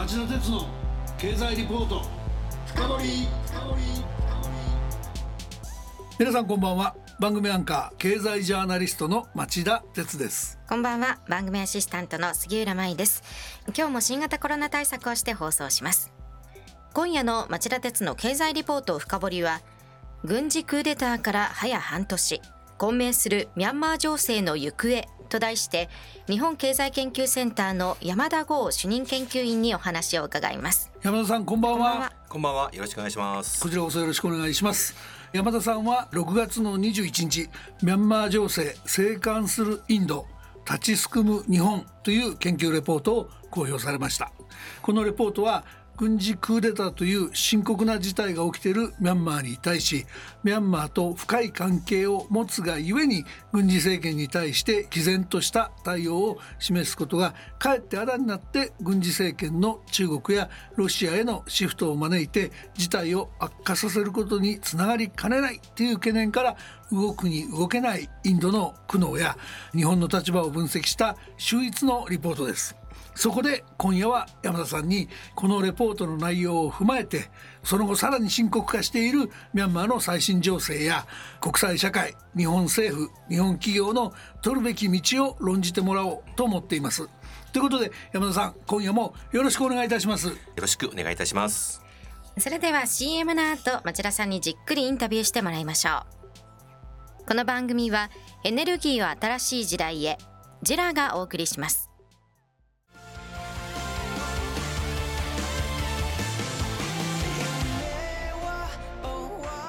町田鉄の経済リポート。深掘皆さんこんばんは。番組アンカー経済ジャーナリストの町田鉄です。こんばんは。番組アシスタントの杉浦舞です。今日も新型コロナ対策をして放送します。今夜の町田鉄の経済リポート深掘は軍事クーデターから早半年混迷するミャンマー情勢の行方と題して日本経済研究センターの山田剛主任研究員にお話を伺います。山田さんこんばんは。こんばんは。よろしくお願いします。こちらこそよろしくお願いします。山田さんは6月の21日ミャンマー情勢静観するインド立ちすくむ日本という研究レポートを公表されました。このレポートは軍事クーデターという深刻な事態が起きているミャンマーに対しミャンマーと深い関係を持つがゆえに軍事政権に対して毅然とした対応を示すことがかえってあだになって軍事政権の中国やロシアへのシフトを招いて事態を悪化させることにつながりかねないという懸念から動くに動けないインドの苦悩や日本の立場を分析した秀逸のリポートです。そこで今夜は山田さんにこのレポートの内容を踏まえてその後さらに深刻化しているミャンマーの最新情勢や国際社会日本政府日本企業の取るべき道を論じてもらおうと思っています。ということで山田さん今夜もよろしくお願いいたします。よろしくお願いいたします。それでは CM の後町田さんにじっくりインタビューしてもらいましょう。この番組はエネルギーを新しい時代へジェラがお送りします。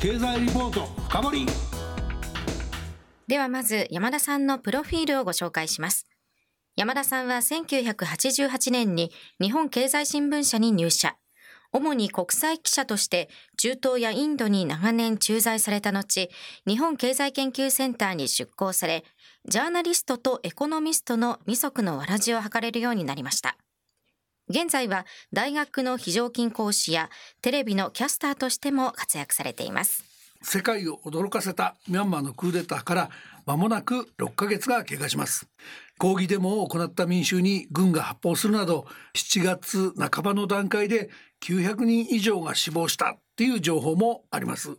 経済リポート深掘ではまず山田さんのプロフィールをご紹介します。山田さんは1988年に日本経済新聞社に入社。主に国際記者として中東やインドに長年駐在された後、日本経済研究センターに出向され、ジャーナリストとエコノミストの二足のわらじを図れるようになりました。現在は大学の非常勤講師やテレビのキャスターとしても活躍されています。世界を驚かせたミャンマーのクーデターから間もなく6ヶ月が経過します。抗議デモを行った民衆に軍が発砲するなど7月半ばの段階で900人以上が死亡したっていう情報もあります。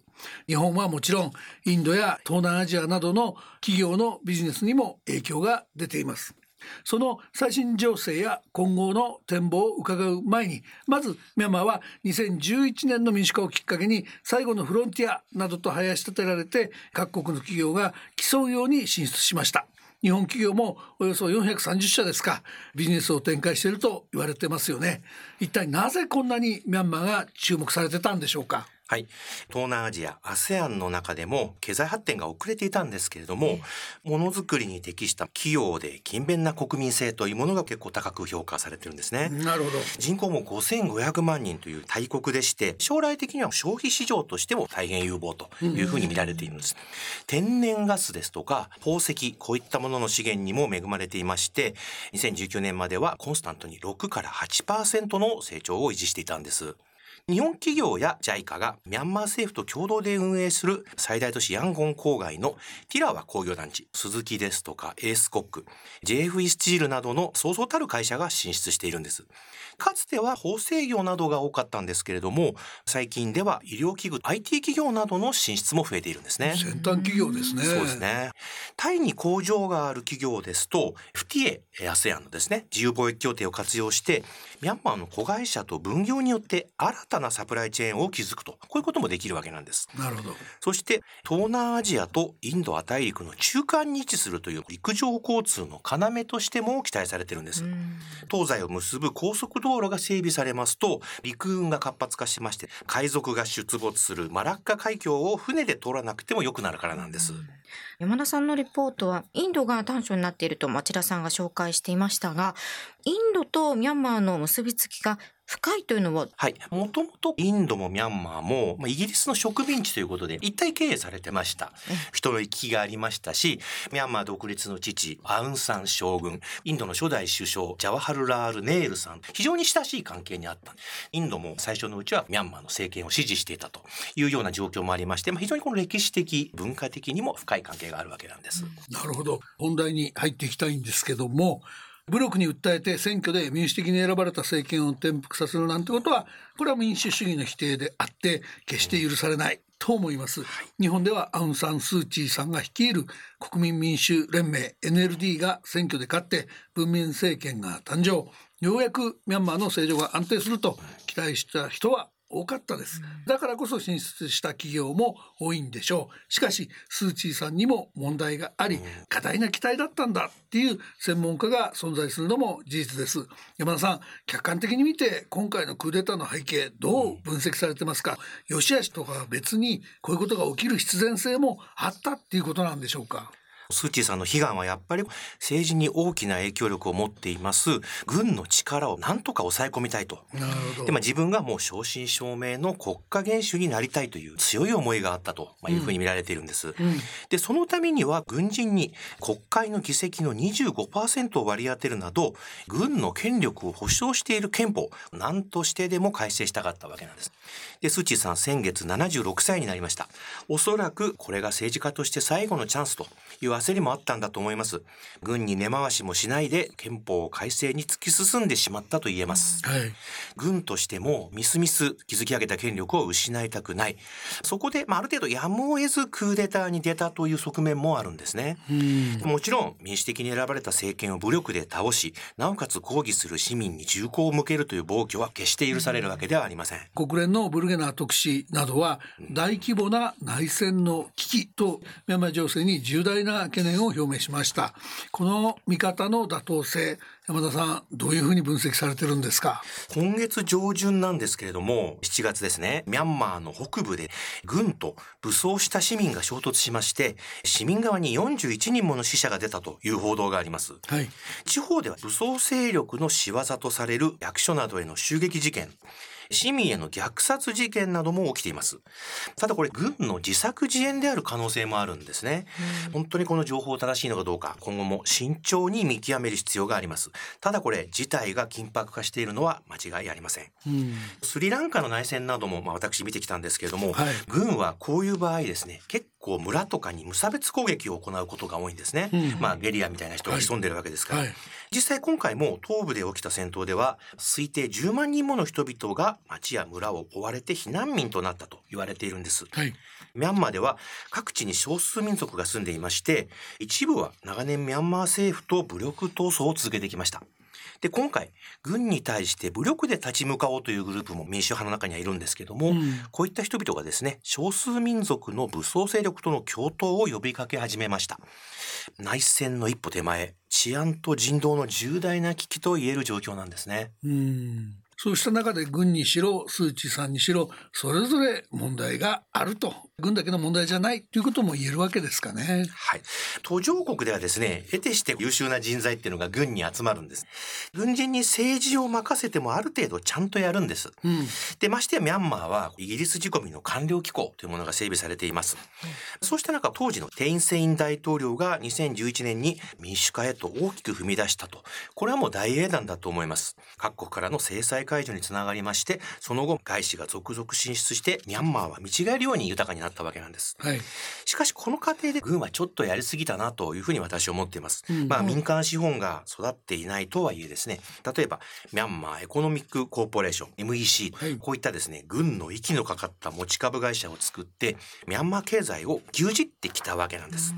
日本はもちろんインドや東南アジアなどの企業のビジネスにも影響が出ています。その最新情勢や今後の展望を伺う前にまずミャンマーは2011年の民主化をきっかけに最後のフロンティアなどと林立てられて各国の企業が競うように進出しました。日本企業もおよそ430社ですかビジネスを展開していると言われてますよね。一体なぜこんなにミャンマーが注目されてたんでしょうか？はい。東南アジア、ASEAN の中でも経済発展が遅れていたんですけれども、ものづくりに適した器用で勤勉な国民性というものが結構高く評価されてるんですね。なるほど。人口も5500万人という大国でして、将来的には消費市場としても大変有望というふうに見られているんです。天然ガスですとか、宝石、こういったものの資源にも恵まれていまして、2019年まではコンスタントに6から8%の成長を維持していたんです。日本企業や JICA がミャンマー政府と共同で運営する最大都市ヤンゴン郊外のティラワ工業団地、スズキですとかエースコック、JFE スチールなどのそうそうたる会社が進出しているんです。かつては縫製業などが多かったんですけれども、最近では医療器具、IT 企業などの進出も増えているんですね。先端企業ですね。そうですね。タイに工場がある企業ですと、FTA、ASEAN のですね、自由貿易協定を活用して、ミャンマーの子会社と分業によって新たなサプライチェーンを築くと、こういうこともできるわけなんです。なるほど。そして、東南アジアとインド亜大陸の中間に位置するという陸上交通の要としても期待されてるんです。東西を結ぶ高速道路が整備されますと、陸運が活発化しまして、海賊が出没するマラッカ海峡を船で通らなくても良くなるからなんです。山田さんのリポートはインドが短所になっていると町田さんが紹介していましたがインドとミャンマーの結びつきが深いというのは？はい。もともとインドもミャンマーも、まあ、イギリスの植民地ということで一体経営されてました。人の行き来がありましたし、ミャンマー独立の父、アウンサン将軍、インドの初代首相、ジャワハル・ラール・ネールさん、非常に親しい関係にあった。インドも最初のうちはミャンマーの政権を支持していたというような状況もありまして、まあ、非常にこの歴史的、文化的にも深い関係があるわけなんです。なるほど。本題に入っていきたいんですけども、武力に訴えて選挙で民主的に選ばれた政権を転覆させるなんてことはこれは民主主義の否定であって決して許されないと思います、日本ではアウン・サン・スー・チーさんが率いる国民民主連盟 NLD が選挙で勝って文民政権が誕生。ようやくミャンマーの政情が安定すると期待した人は多かったです。だからこそ進出した企業も多いんでしょう。しかし、スーチーさんにも問題があり、過大な期待だったんだっていう専門家が存在するのも事実です。山田さん、客観的に見て今回のクーデターの背景どう分析されてますか？良し悪しとか別にこういうことが起きる必然性もあったっていうことなんでしょうか？スーチーさんの悲願はやっぱり政治に大きな影響力を持っています軍の力をなんとか抑え込みたいと。で、まあ、自分がもう正真正銘の国家元首になりたいという強い思いがあったというふうに見られているんです。うんうん、で、そのためには軍人に国会の議席の25%を割り当てるなど、軍の権力を保障している憲法、何としてでも改正したかったわけなんです。で、スーチーさん先月76歳になりました。おそらくこれが政治家として最後のチャンスという焦りもあったんだと思います。軍に根回しもしないで憲法改正に突き進んでしまったと言えます。はい、軍としてもみすみす築き上げた権力を失いたくない。そこで、まあ、ある程度やむを得ずクーデターに出たという側面もあるんですね。もちろん民主的に選ばれた政権を武力で倒し、なおかつ抗議する市民に銃口を向けるという暴挙は決して許されるわけではありません。国連のブルゲナー特使などは大規模な内戦の危機とミャンマー情勢に重大な懸念を表明しました。この見方の妥当性山田さんどういうふうに分析されてるんですか？今月上旬なんですけれども7月ですねミャンマーの北部で軍と武装した市民が衝突しまして市民側に41人もの死者が出たという報道があります、はい、地方では武装勢力の仕業とされる役所などへの襲撃事件市民への虐殺事件なども起きています。ただこれ軍の自作自演である可能性もあるんですね。本当にこの情報正しいのかどうか今後も慎重に見極める必要があります。ただこれ事態が緊迫化しているのは間違いありません。スリランカの内戦などもまあ私見てきたんですけれども、はい、軍はこういう場合ですね結構村とかに無差別攻撃を行うことが多いんですね。うん、まあゲリラみたいな人が潜んでるわけですから。はいはい、実際今回も東部で起きた戦闘では推定10万人もの人々が町や村を追われて避難民となったと言われているんです。はい、ミャンマーでは各地に少数民族が住んでいまして、一部は長年ミャンマー政府と武力闘争を続けてきました。で、今回、軍に対して武力で立ち向かおうというグループも民主派の中にはいるんですけども、うん、こういった人々がですね、少数民族の武装勢力との共闘を呼びかけ始めました。内戦の一歩手前、治安と人道の重大な危機と言える状況なんですね。うんそうした中で軍にしろ、スー・チーさんにしろ、それぞれ問題があると軍だけの問題じゃないということも言えるわけですかね。はい。途上国ではですね、得てして優秀な人材っていうのが軍に集まるんです。軍人に政治を任せてもある程度ちゃんとやるんです。うん、で、ましてやミャンマーはイギリス仕込みの官僚機構というものが整備されています。うん、そうした中、当時のテインセイン大統領が2011年に民主化へと大きく踏み出したと。これはもう大英断だと思います。各国からの制裁解除につながりまして、その後、外資が続々進出して、ミャンマーは見違えるように豊かになったわけなんです。はい、しかし、この過程で軍はちょっとやりすぎたなというふうに私は思っています。うん、まあ、民間資本が育っていないとはいえですね、例えば、ミャンマーエコノミックコーポレーション、MEC、はい、こういったですね、軍の息のかかった持ち株会社を作って、ミャンマー経済を牛耳ってきたわけなんです。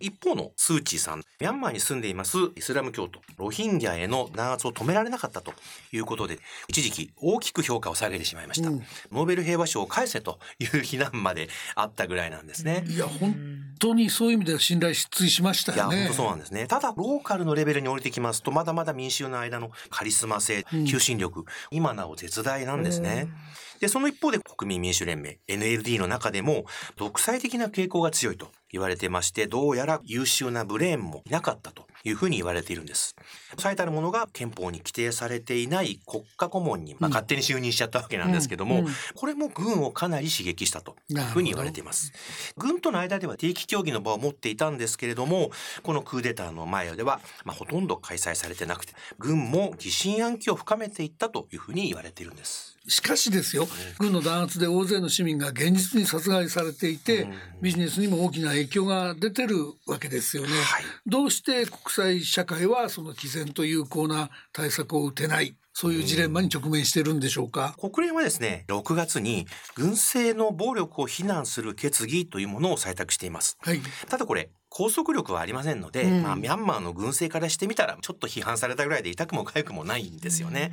一方のスー・チーさん、ミャンマーに住んでいますイスラム教徒、ロヒンギャへの弾圧を止められなかったということで、一時期大きく評価を下げてしまいました。うん、ノーベル平和賞を返せという非難まであったぐらいなんですね。いや、本当にそういう意味では信頼失墜しましたよね。いや、本当そうなんですね。ただ、ローカルのレベルに降りてきますと、まだまだ民衆の間のカリスマ性、求心力、うん、今なお絶大なんですね。で、その一方で国民民主連盟 NLD の中でも独裁的な傾向が強いと言われてまして、どうやら優秀なブレーンもいなかったというふうに言われているんです。最たるものが憲法に規定されていない国家顧問に、まあ、勝手に就任しちゃったわけなんですけども、うんうん、これも軍をかなり刺激したというふうに言われています。軍との間では定期協議の場を持っていたんですけれども、このクーデターの前では、まあ、ほとんど開催されてなくて、軍も疑心暗鬼を深めていったというふうに言われているんです。しかしですよ、軍の弾圧で大勢の市民が現実に殺害されていて、ビジネスにも大きな影響が出てるわけですよね。はい、どうして国際社会はその毅然と有効な対策を打てないそういうジレンマに直面しているんでしょうか？国連はですね、6月に軍政の暴力を非難する決議というものを採択しています。はい、ただこれ、拘束力はありませんので、うん、まあ、ミャンマーの軍政からしてみたら、ちょっと批判されたぐらいで痛くも痒くもないんですよね。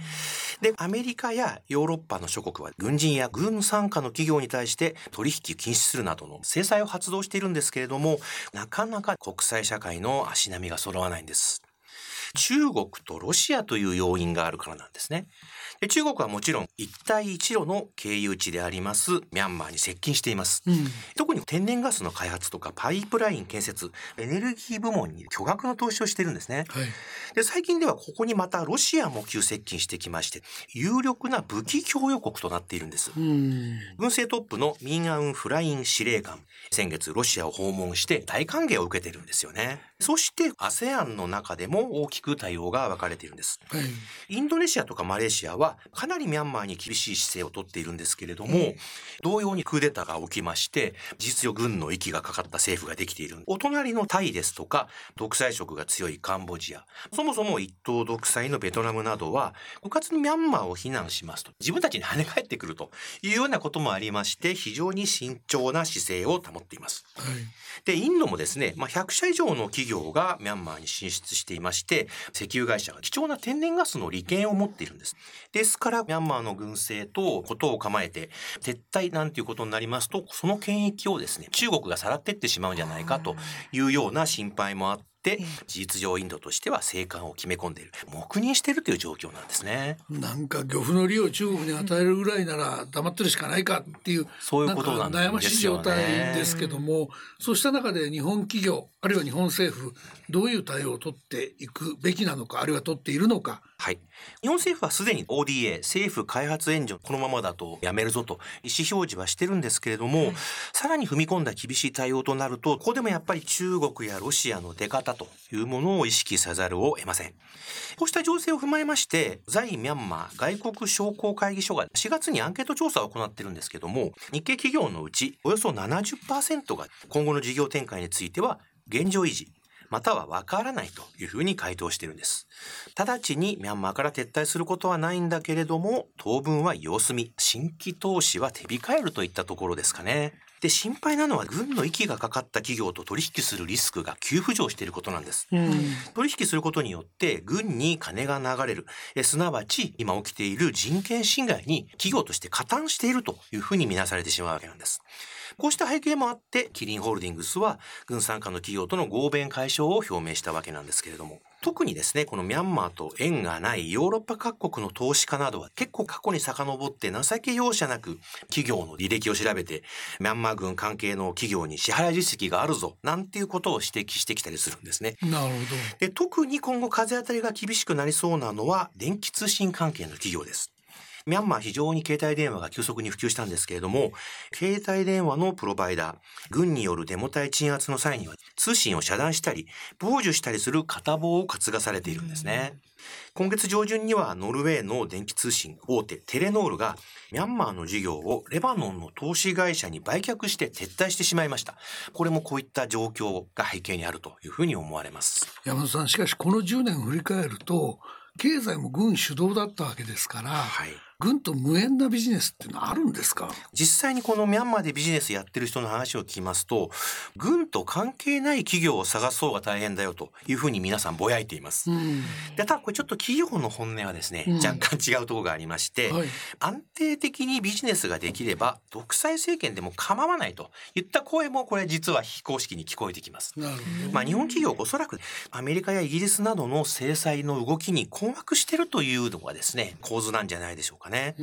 うん、で、アメリカやヨーロッパの諸国は、軍人や軍参加の企業に対して取引禁止するなどの制裁を発動しているんですけれども、なかなか国際社会の足並みが揃わないんです。中国とロシアという要因があるからなんですね。で中国はもちろん一帯一路の経由地でありますミャンマーに接近しています、うん、特に天然ガスの開発とかパイプライン建設エネルギー部門に巨額の投資をしてるんですね、はい、で最近ではここにまたロシアも急接近してきまして有力な武器供与国となっているんです、うん、軍政トップのミン・アウン・フライン司令官先月ロシアを訪問して大歓迎を受けてるんですよねそして ASEAN の中でも大きく対応が分かれているんです、はい、インドネシアとかマレーシアははかなりミャンマーに厳しい姿勢をとっているんですけれども、同様にクーデターが起きまして、事実上軍の息がかかった政府ができている。お隣のタイですとか、独裁色が強いカンボジア、そもそも一党独裁のベトナムなどは、部活にミャンマーを非難しますと、自分たちに跳ね返ってくるというようなこともありまして、非常に慎重な姿勢を保っています。はい、で、インドもですね、まあ、100社以上の企業がミャンマーに進出していまして、石油会社が貴重な天然ガスの利権を持っているんです。ですから、ミャンマーの軍政とことを構えて、撤退なんていうことになりますと、その権益をですね、中国がさらってってしまうんじゃないかというような心配もあって、事実上インドとしては生還を決め込んでいる。黙認しているという状況なんですね。なんか漁夫の利を中国に与えるぐらいなら黙ってるしかないかっていうそういうことなんですよ、ね、悩ましい状態ですけどもそうした中で日本企業あるいは日本政府どういう対応を取っていくべきなのかあるいは取っているのか。はい。日本政府はすでに ODA、政府開発援助、このままだとやめるぞと意思表示はしてるんですけれども、さらに踏み込んだ厳しい対応となると、ここでもやっぱり中国やロシアの出方というものを意識せざるを得ません。こうした情勢を踏まえまして、在ミャンマー外国商工会議所が4月にアンケート調査を行ってるんですけども、日系企業のうちおよそ70%が今後の事業展開については現状維持、またはわからないというふうに回答してるんです。直ちにミャンマーから撤退することはないんだけれども、当分は様子見、新規投資は手控えるといったところですかね。で、心配なのは軍の息がかかった企業と取引するリスクが急浮上していることなんです。うん、取引することによって軍に金が流れる、えすなわち今起きている人権侵害に企業として加担しているというふうに見なされてしまうわけなんです。こうした背景もあって、キリンホールディングスは軍参加の企業との合弁解消を表明したわけなんですけれども。特にですね、このミャンマーと縁がないヨーロッパ各国の投資家などは結構過去に遡って情け容赦なく企業の履歴を調べて、ミャンマー軍関係の企業に支払い実績があるぞ、なんていうことを指摘してきたりするんですね。なるほど。で、特に今後風当たりが厳しくなりそうなのは電気通信関係の企業です。ミャンマー非常に携帯電話が急速に普及したんですけれども、携帯電話のプロバイダー、軍によるデモ隊鎮圧の際には通信を遮断したり、傍受したりする片棒を担がされているんですね。今月上旬にはノルウェーの電気通信大手テレノールがミャンマーの事業をレバノンの投資会社に売却して撤退してしまいました。これもこういった状況が背景にあるというふうに思われます。山田さん、しかしこの10年振り返ると、経済も軍主導だったわけですから、はい、軍と無縁なビジネスっていうのはあるんですか？実際にこのミャンマーでビジネスやってる人の話を聞きますと軍と関係ない企業を探そうが大変だよというふうに皆さんぼやいています。うん、でただこれちょっと企業の本音はですね、うん、若干違うところがありまして、はい、安定的にビジネスができれば独裁政権でも構わないといった声もこれ実は非公式に聞こえてきます。まあ日本企業おそらくアメリカやイギリスなどの制裁の動きに困惑してるというのがですね構図なんじゃないでしょうか。かね。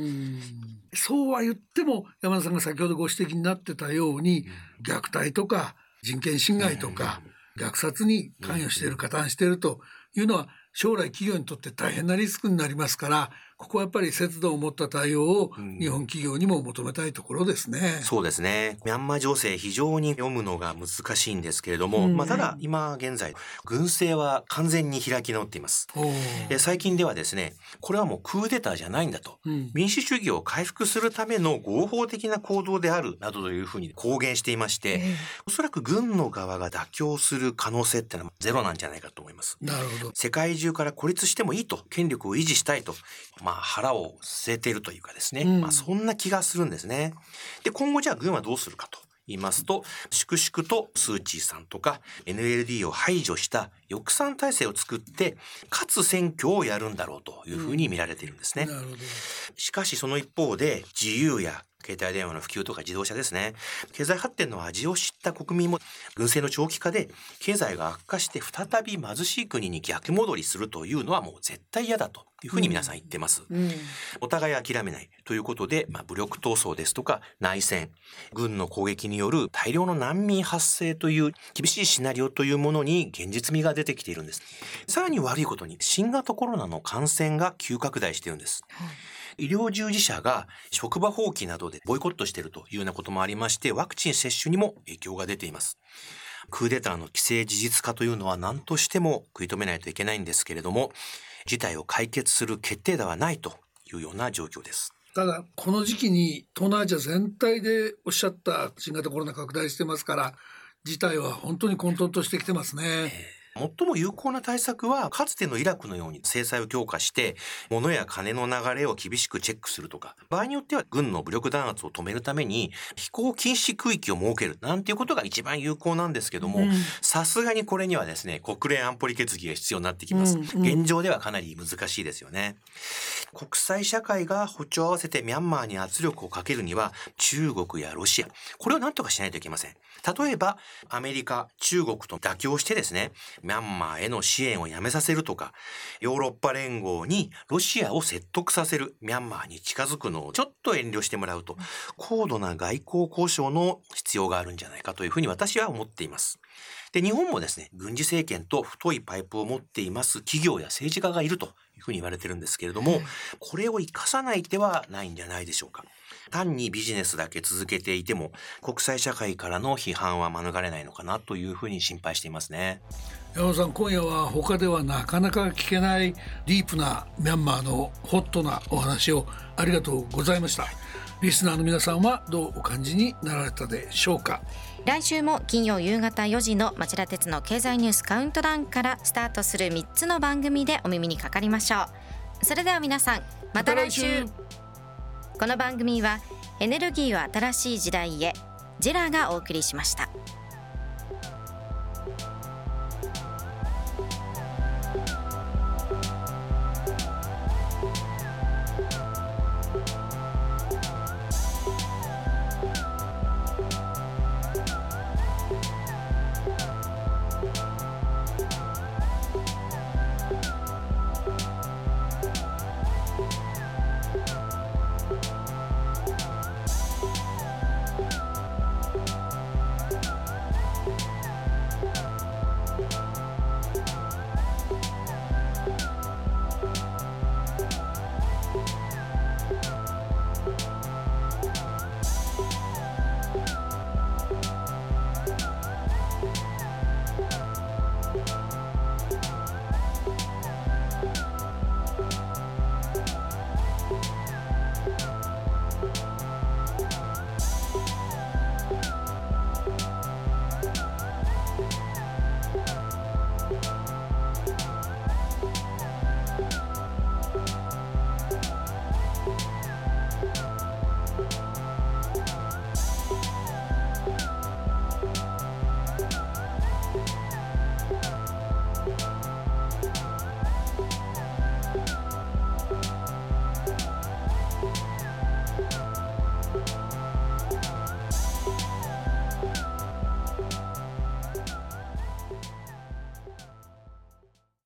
そうは言っても山田さんが先ほどご指摘になってたように虐待とか人権侵害とか虐殺に関与している加担しているというのは将来企業にとって大変なリスクになりますからここはやっぱり節度を持った対応を日本企業にも求めたいところですね。うん、そうですね。ミャンマー情勢非常に読むのが難しいんですけれども、うん、まあただ今現在軍政は完全に開き直っています。最近ではですね、これはもうクーデターじゃないんだと、うん、民主主義を回復するための合法的な行動であるなどというふうに公言していまして、えー、おそらく軍の側が妥協する可能性ってのはゼロなんじゃないかと思います。なるほど。世界中から孤立してもいいと、権力を維持したいと、まあ腹を据えているというかですね、うん、まあそんな気がするんですね。で、今後じゃあ軍はどうするかと。言いますと、粛々とスー・チーさんとか NLD を排除した抑散体制を作って、かつ選挙をやるんだろうというふうに見られているんですね。うん、しかしその一方で、自由や携帯電話の普及とか自動車ですね。経済発展の味を知った国民も、軍政の長期化で経済が悪化して再び貧しい国に逆戻りするというのはもう絶対嫌だというふうに皆さん言ってます。うんうん、お互い諦めないということで、まあ、武力闘争ですとか内戦、軍の攻撃による大量の難民発生という厳しいシナリオというものに現実味が出てきているんです。さらに悪いことに新型コロナの感染が急拡大しているんです。はい医療従事者が職場放棄などでボイコットしているというようなこともありまして、ワクチン接種にも影響が出ています。クーデターの規制事実化というのは何としても食い止めないといけないんですけれども、事態を解決する決定打はないというような状況です。ただ、この時期に東南アジア全体でおっしゃった新型コロナ拡大してますから、事態は本当に混沌としてきてますね。えー最も有効な対策は、かつてのイラクのように制裁を強化して、物や金の流れを厳しくチェックするとか、場合によっては軍の武力弾圧を止めるために、飛行禁止区域を設ける、なんていうことが一番有効なんですけども、さすがにこれにはですね、国連安保理決議が必要になってきます。うんうん、現状ではかなり難しいですよね。国際社会が歩調を合わせてミャンマーに圧力をかけるには、中国やロシア、これを何とかしないといけません。例えば、アメリカ、中国と妥協してですね、ミャンマーへの支援をやめさせるとか、ヨーロッパ連合にロシアを説得させる、ミャンマーに近づくのをちょっと遠慮してもらうと、高度な外交交渉の必要があるんじゃないかというふうに私は思っています。で、日本もですね、軍事政権と太いパイプを持っています企業や政治家がいるというふうに言われてるんですけれども、これを生かさない手はないんじゃないでしょうか。単にビジネスだけ続けていても、国際社会からの批判は免れないのかなというふうに心配していますね。山本さん今夜は他ではなかなか聞けないディープなミャンマーのホットなお話をありがとうございましたリスナーの皆さんはどうお感じになられたでしょうか？来週も金曜夕方4時の町田鉄の経済ニュースカウントダウンからスタートする3つの番組でお耳にかかりましょう。それでは皆さんまた来週。この番組はエネルギーは新しい時代へ。ジェラがお送りしました。